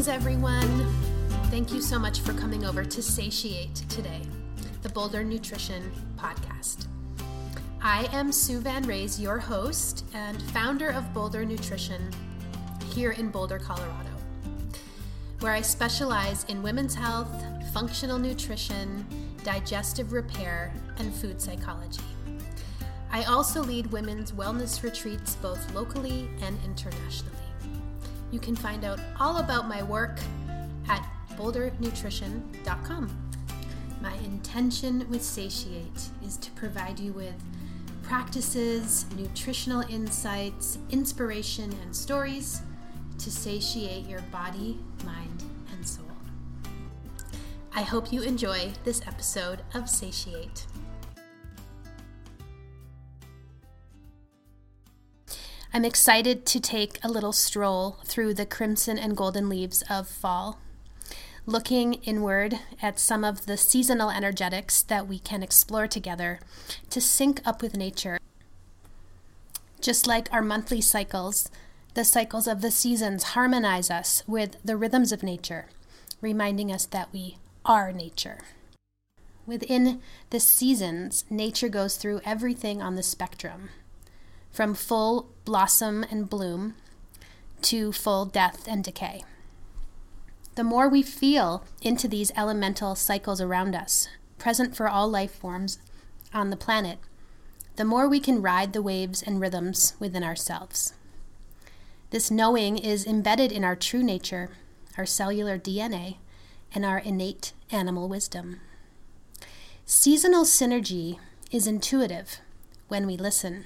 Greetings, everyone. Thank you so much for coming over to Satiate today, the Boulder Nutrition Podcast. I am Sue Van Raes, your host and founder of Boulder Nutrition here in Boulder, Colorado, where I specialize in women's health, functional nutrition, digestive repair, and food psychology. I also lead women's wellness retreats both locally and internationally. You can find out all about my work at bouldernutrition.com. My intention with Satiate is to provide you with practices, nutritional insights, inspiration, and stories to satiate your body, mind, and soul. I hope you enjoy this episode of Satiate. I'm excited to take a little stroll through the crimson and golden leaves of fall, looking inward at some of the seasonal energetics that we can explore together to sync up with nature. Just like our monthly cycles, the cycles of the seasons harmonize us with the rhythms of nature, reminding us that we are nature. Within the seasons, nature goes through everything on the spectrum from full blossom and bloom to full death and decay. The more we feel into these elemental cycles around us, present for all life forms on the planet, the more we can ride the waves and rhythms within ourselves. This knowing is embedded in our true nature, our cellular DNA, and our innate animal wisdom. Seasonal synergy is intuitive when we listen.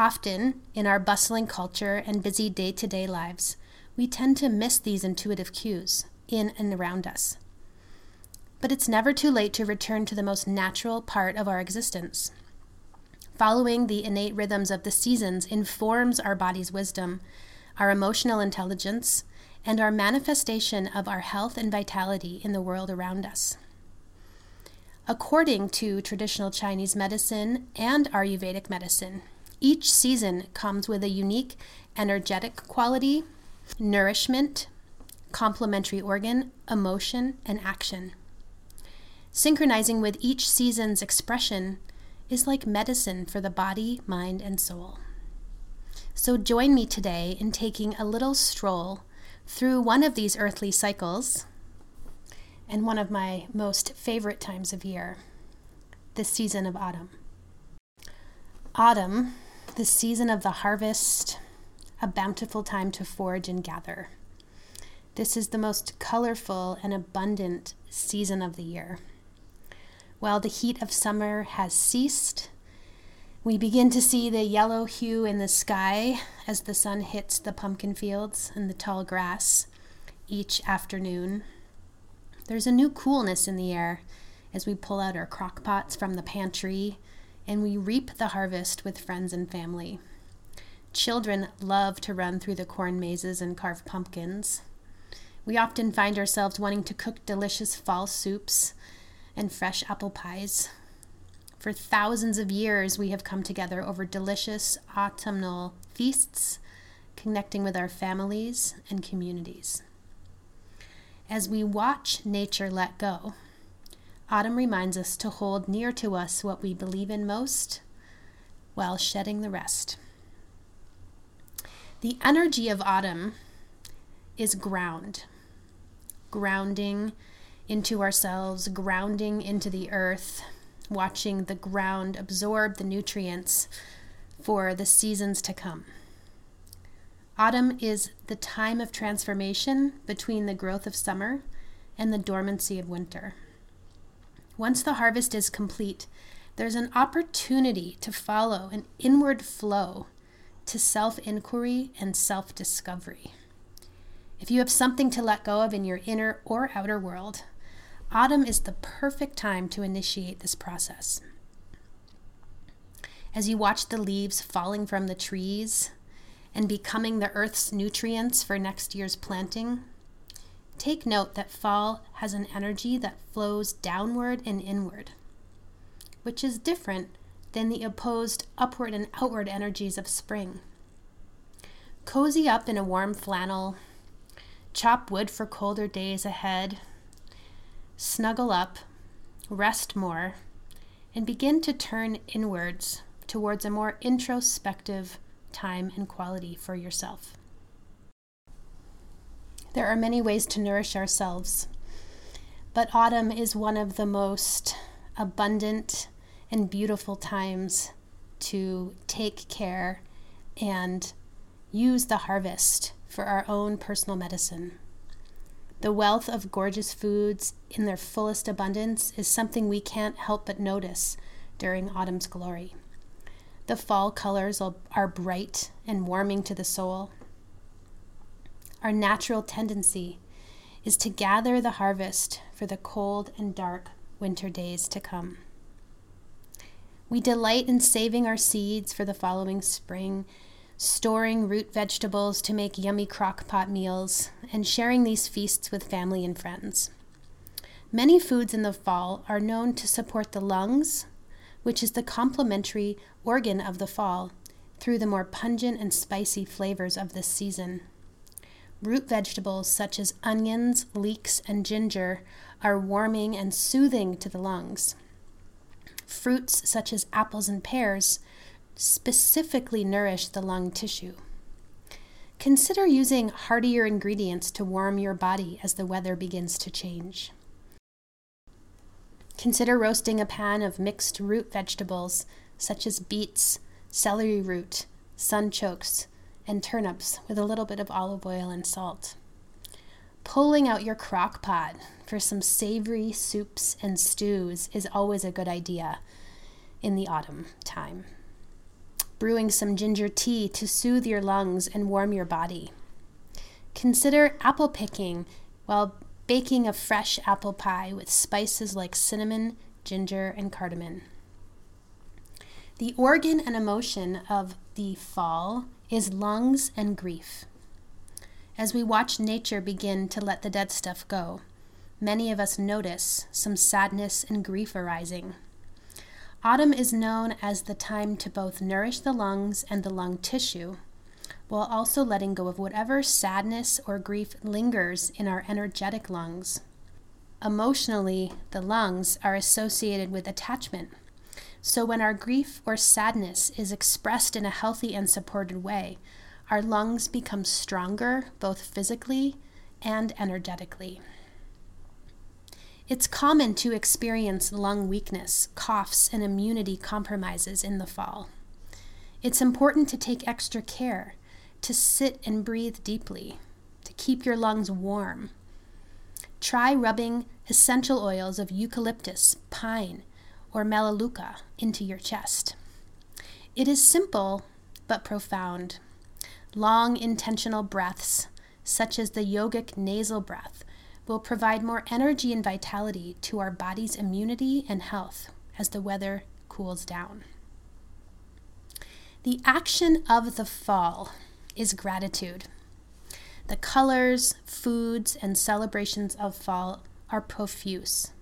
Often, in our bustling culture and busy day to day lives, we tend to miss these intuitive cues in and around us. But it's never too late to return to the most natural part of our existence. Following the innate rhythms of the seasons informs our body's wisdom, our emotional intelligence, and our manifestation of our health and vitality in the world around us. According to traditional Chinese medicine and Ayurvedic medicine, each season comes with a unique energetic quality, nourishment, complementary organ, emotion, and action. Synchronizing with each season's expression is like medicine for the body, mind, and soul. So join me today in taking a little stroll through one of these earthly cycles and one of my most favorite times of year, the season of autumn. Autumn the season of the harvest, a bountiful time to forage and gather. This is the most colorful and abundant season of the year. While the heat of summer has ceased, we begin to see the yellow hue in the sky as the sun hits the pumpkin fields and the tall grass each afternoon. There's a new coolness in the air as we pull out our crock pots from the pantry and we reap the harvest with friends and family. Children love to run through the corn mazes and carve pumpkins. We often find ourselves wanting to cook delicious fall soups and fresh apple pies. For thousands of years, we have come together over delicious autumnal feasts, connecting with our families and communities. As we watch nature let go, Autumn reminds us to hold near to us what we believe in most while shedding the rest. The energy of autumn is ground, grounding into ourselves, grounding into the earth, watching the ground absorb the nutrients for the seasons to come. Autumn is the time of transformation between the growth of summer and the dormancy of winter. Once the harvest is complete, there's an opportunity to follow an inward flow to self inquiry and self discovery. If you have something to let go of in your inner or outer world, autumn is the perfect time to initiate this process. As you watch the leaves falling from the trees and becoming the earth's nutrients for next year's planting, Take note that fall has an energy that flows downward and inward, which is different than the opposed upward and outward energies of spring. Cozy up in a warm flannel, chop wood for colder days ahead, snuggle up, rest more, and begin to turn inwards towards a more introspective time and quality for yourself. There are many ways to nourish ourselves, but autumn is one of the most abundant and beautiful times to take care and use the harvest for our own personal medicine. The wealth of gorgeous foods in their fullest abundance is something we can't help but notice during autumn's glory. The fall colors are bright and warming to the soul. Our natural tendency is to gather the harvest for the cold and dark winter days to come. We delight in saving our seeds for the following spring, storing root vegetables to make yummy crock pot meals, and sharing these feasts with family and friends. Many foods in the fall are known to support the lungs, which is the complementary organ of the fall, through the more pungent and spicy flavors of this season. Root vegetables such as onions, leeks, and ginger are warming and soothing to the lungs. Fruits such as apples and pears specifically nourish the lung tissue. Consider using heartier ingredients to warm your body as the weather begins to change. Consider roasting a pan of mixed root vegetables such as beets, celery root, sunchokes, and turnips with a little bit of olive oil and salt. Pulling out your crock pot for some savory soups and stews is always a good idea in the autumn time. Brewing some ginger tea to soothe your lungs and warm your body. Consider apple picking while baking a fresh apple pie with spices like cinnamon, ginger, and cardamom. The organ and emotion of the fall is lungs and grief. As we watch nature begin to let the dead stuff go, many of us notice some sadness and grief arising. Autumn is known as the time to both nourish the lungs and the lung tissue, while also letting go of whatever sadness or grief lingers in our energetic lungs. Emotionally, the lungs are associated with attachment, so, when our grief or sadness is expressed in a healthy and supported way, our lungs become stronger both physically and energetically. It's common to experience lung weakness, coughs, and immunity compromises in the fall. It's important to take extra care, to sit and breathe deeply, to keep your lungs warm. Try rubbing essential oils of eucalyptus, pine, or melaleuca into your chest. It is simple but profound. Long intentional breaths, such as the yogic nasal breath, will provide more energy and vitality to our body's immunity and health as the weather cools down. The action of the fall is gratitude. The colors, foods, and celebrations of fall are profuse.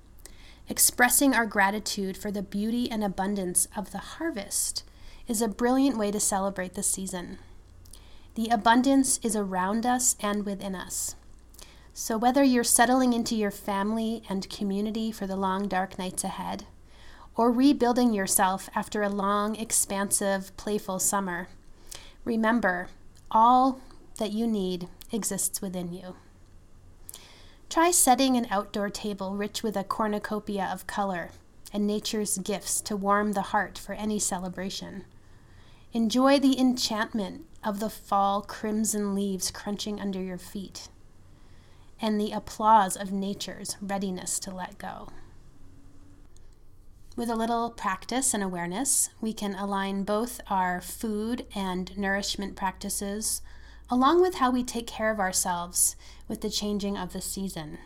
Expressing our gratitude for the beauty and abundance of the harvest is a brilliant way to celebrate the season. The abundance is around us and within us. So, whether you're settling into your family and community for the long, dark nights ahead, or rebuilding yourself after a long, expansive, playful summer, remember all that you need exists within you. Try setting an outdoor table rich with a cornucopia of color and nature's gifts to warm the heart for any celebration. Enjoy the enchantment of the fall crimson leaves crunching under your feet and the applause of nature's readiness to let go. With a little practice and awareness, we can align both our food and nourishment practices along with how we take care of ourselves with the changing of the season.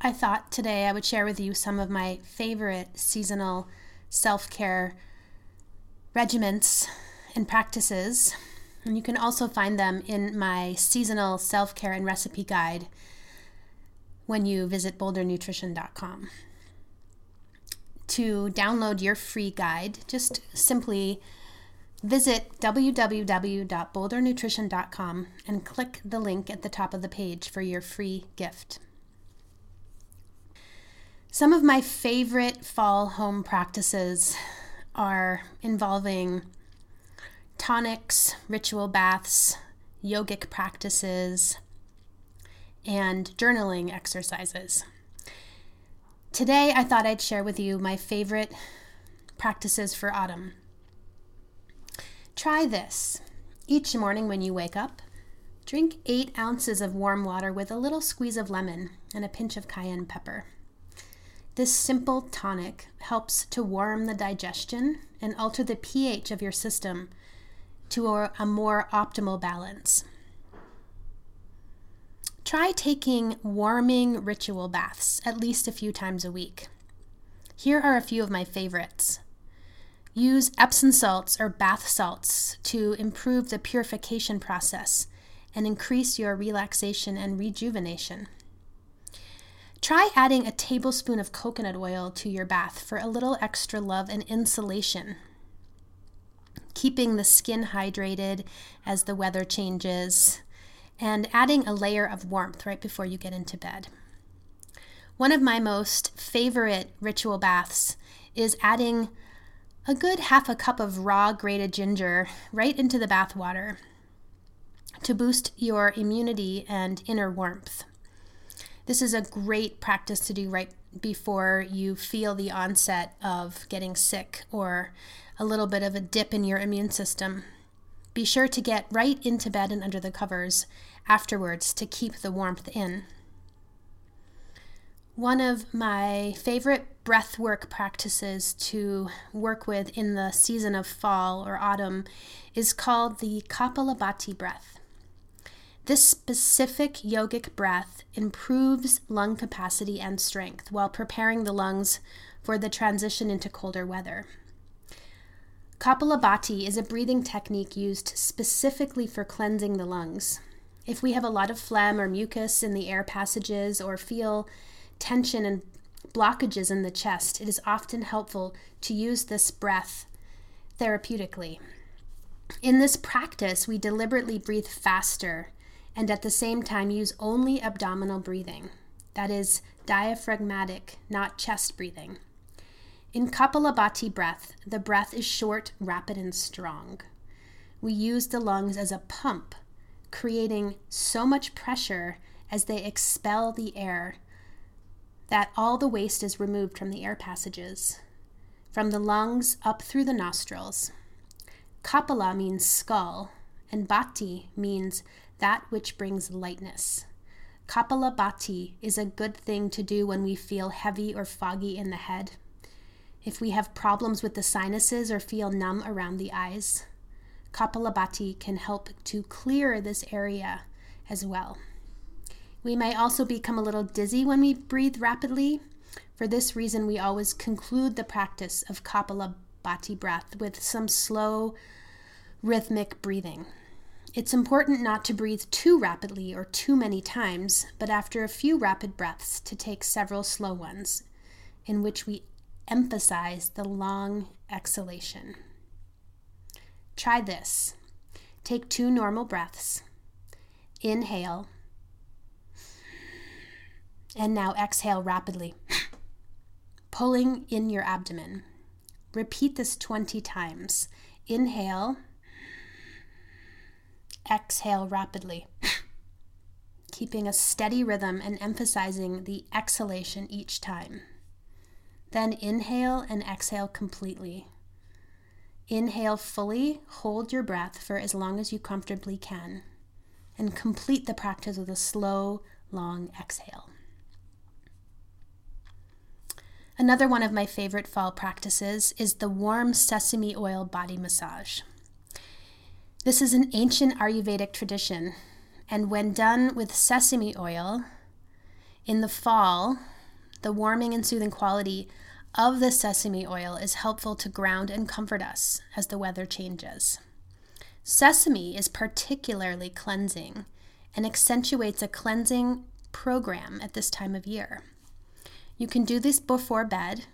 I thought today I would share with you some of my favorite seasonal self care regiments and practices. And you can also find them in my seasonal self care and recipe guide when you visit bouldernutrition.com. To download your free guide, just simply Visit www.bouldernutrition.com and click the link at the top of the page for your free gift. Some of my favorite fall home practices are involving tonics, ritual baths, yogic practices, and journaling exercises. Today, I thought I'd share with you my favorite practices for autumn. Try this. Each morning when you wake up, drink eight ounces of warm water with a little squeeze of lemon and a pinch of cayenne pepper. This simple tonic helps to warm the digestion and alter the pH of your system to a, more optimal balance. Try taking warming ritual baths at least a few times a week. Here are a few of my favorites. Use Epsom salts or bath salts to improve the purification process and increase your relaxation and rejuvenation. Try adding a tablespoon of coconut oil to your bath for a little extra love and insulation, keeping the skin hydrated as the weather changes, and adding a layer of warmth right before you get into bed. One of my most favorite ritual baths is adding a good half a cup of raw grated ginger right into the bath water to boost your immunity and inner warmth. This is a great practice to do right before you feel the onset of getting sick or a little bit of a dip in your immune system. Be sure to get right into bed and under the covers afterwards to keep the warmth in. One of my favorite breath work practices to work with in the season of fall or autumn is called the Kapalabhati breath. This specific yogic breath improves lung capacity and strength while preparing the lungs for the transition into colder weather. Kapalabhati is a breathing technique used specifically for cleansing the lungs. If we have a lot of phlegm or mucus in the air passages or feel tension and blockages in the chest, it is often helpful to use this breath therapeutically. In this practice, we deliberately breathe faster and at the same time use only abdominal breathing. That is diaphragmatic, not chest breathing. In Kapalabhati breath, the breath is short, rapid, and strong. We use the lungs as a pump, creating so much pressure as they expel the air that all the waste is removed from the air passages, from the lungs up through the nostrils. Kapala means skull, and bhati means that which brings lightness. Kapala bhati is a good thing to do when we feel heavy or foggy in the head. If we have problems with the sinuses or feel numb around the eyes, Kapalabhati can help to clear this area as well. We may also become a little dizzy when we breathe rapidly. For this reason, we always conclude the practice of Kapalabhati breath with some slow, rhythmic breathing. It's important not to breathe too rapidly or too many times, but after a few rapid breaths, to take several slow ones, in which we emphasize the long exhalation. Try this. Take two normal breaths. Inhale and now exhale rapidly, pulling in your abdomen. Repeat this 20 times. Inhale, exhale rapidly, keeping a steady rhythm and emphasizing the exhalation each time. Then inhale and exhale completely. Inhale fully, hold your breath for as long as you comfortably can, and complete the practice with a slow, long exhale. Another one of my favorite fall practices is the warm sesame oil body massage. This is an ancient Ayurvedic tradition, and when done with sesame oil in the fall, the warming and soothing quality of the sesame oil is helpful to ground and comfort us as the weather changes. Sesame is particularly cleansing and accentuates a cleansing program at this time of year. You can do this before bed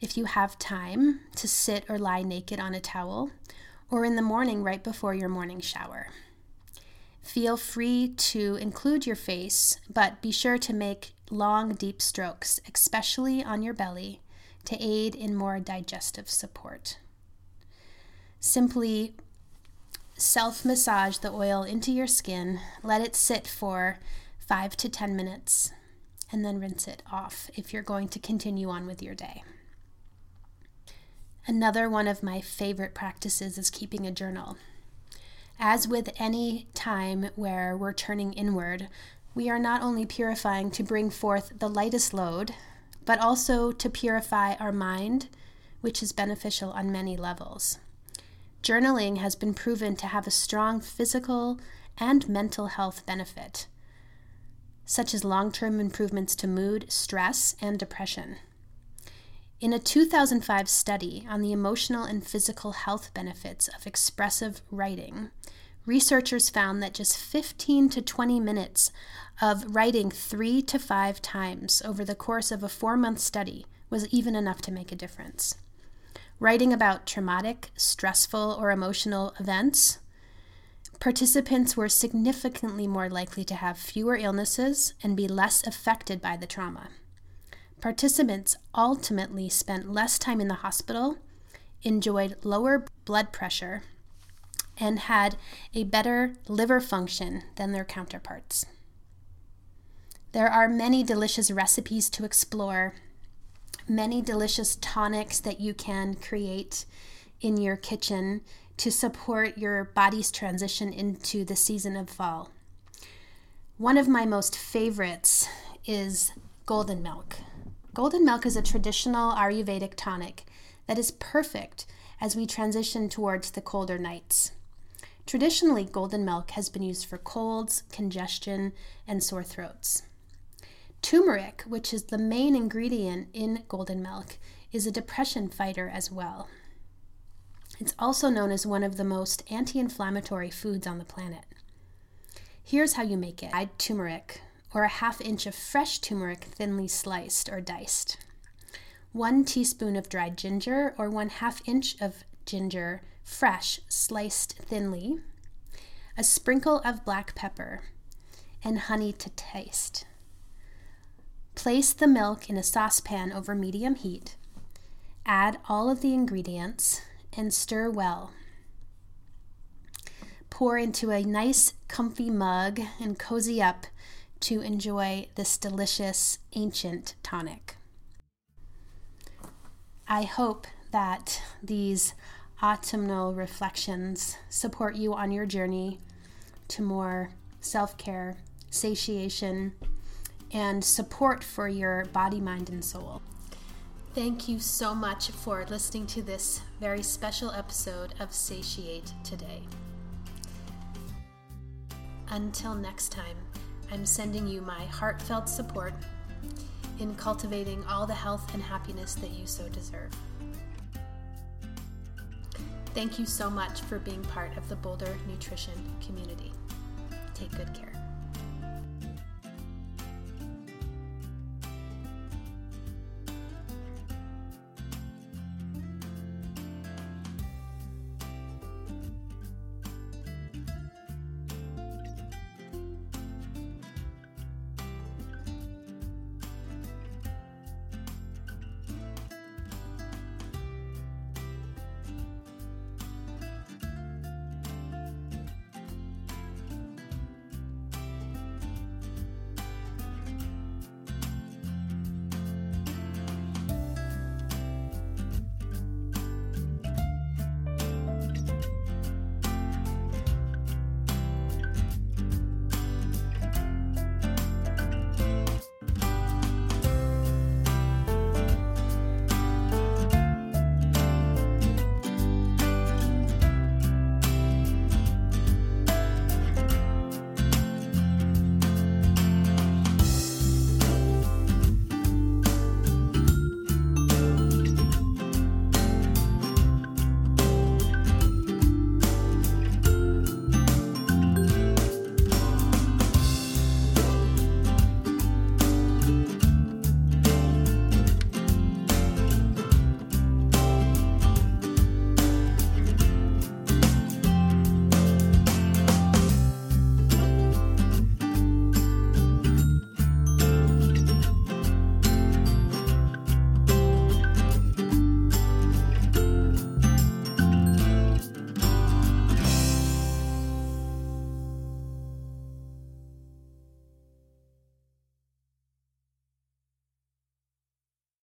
if you have time to sit or lie naked on a towel, or in the morning right before your morning shower. Feel free to include your face, but be sure to make long, deep strokes, especially on your belly, to aid in more digestive support. Simply self massage the oil into your skin, let it sit for five to 10 minutes, and then rinse it off if you're going to continue on with your day. Another one of my favorite practices is keeping a journal. As with any time where we're turning inward, we are not only purifying to bring forth the lightest load, but also to purify our mind, which is beneficial on many levels. Journaling has been proven to have a strong physical and mental health benefit, such as long term improvements to mood, stress, and depression. In a 2005 study on the emotional and physical health benefits of expressive writing, researchers found that just 15 to 20 minutes of writing three to five times over the course of a four month study was even enough to make a difference. Writing about traumatic, stressful, or emotional events, participants were significantly more likely to have fewer illnesses and be less affected by the trauma. Participants ultimately spent less time in the hospital, enjoyed lower blood pressure, and had a better liver function than their counterparts. There are many delicious recipes to explore, many delicious tonics that you can create in your kitchen to support your body's transition into the season of fall. One of my most favorites is golden milk. Golden milk is a traditional Ayurvedic tonic that is perfect as we transition towards the colder nights. Traditionally, golden milk has been used for colds, congestion, and sore throats. Turmeric, which is the main ingredient in golden milk, is a depression fighter as well. It's also known as one of the most anti inflammatory foods on the planet. Here's how you make it dried turmeric, or a half inch of fresh turmeric thinly sliced or diced, one teaspoon of dried ginger, or one half inch of ginger fresh sliced thinly, a sprinkle of black pepper, and honey to taste. Place the milk in a saucepan over medium heat. Add all of the ingredients and stir well. Pour into a nice, comfy mug and cozy up to enjoy this delicious ancient tonic. I hope that these autumnal reflections support you on your journey to more self care, satiation, and support for your body, mind, and soul. Thank you so much for listening to this very special episode of Satiate Today. Until next time. I'm sending you my heartfelt support in cultivating all the health and happiness that you so deserve. Thank you so much for being part of the Boulder Nutrition community. Take good care.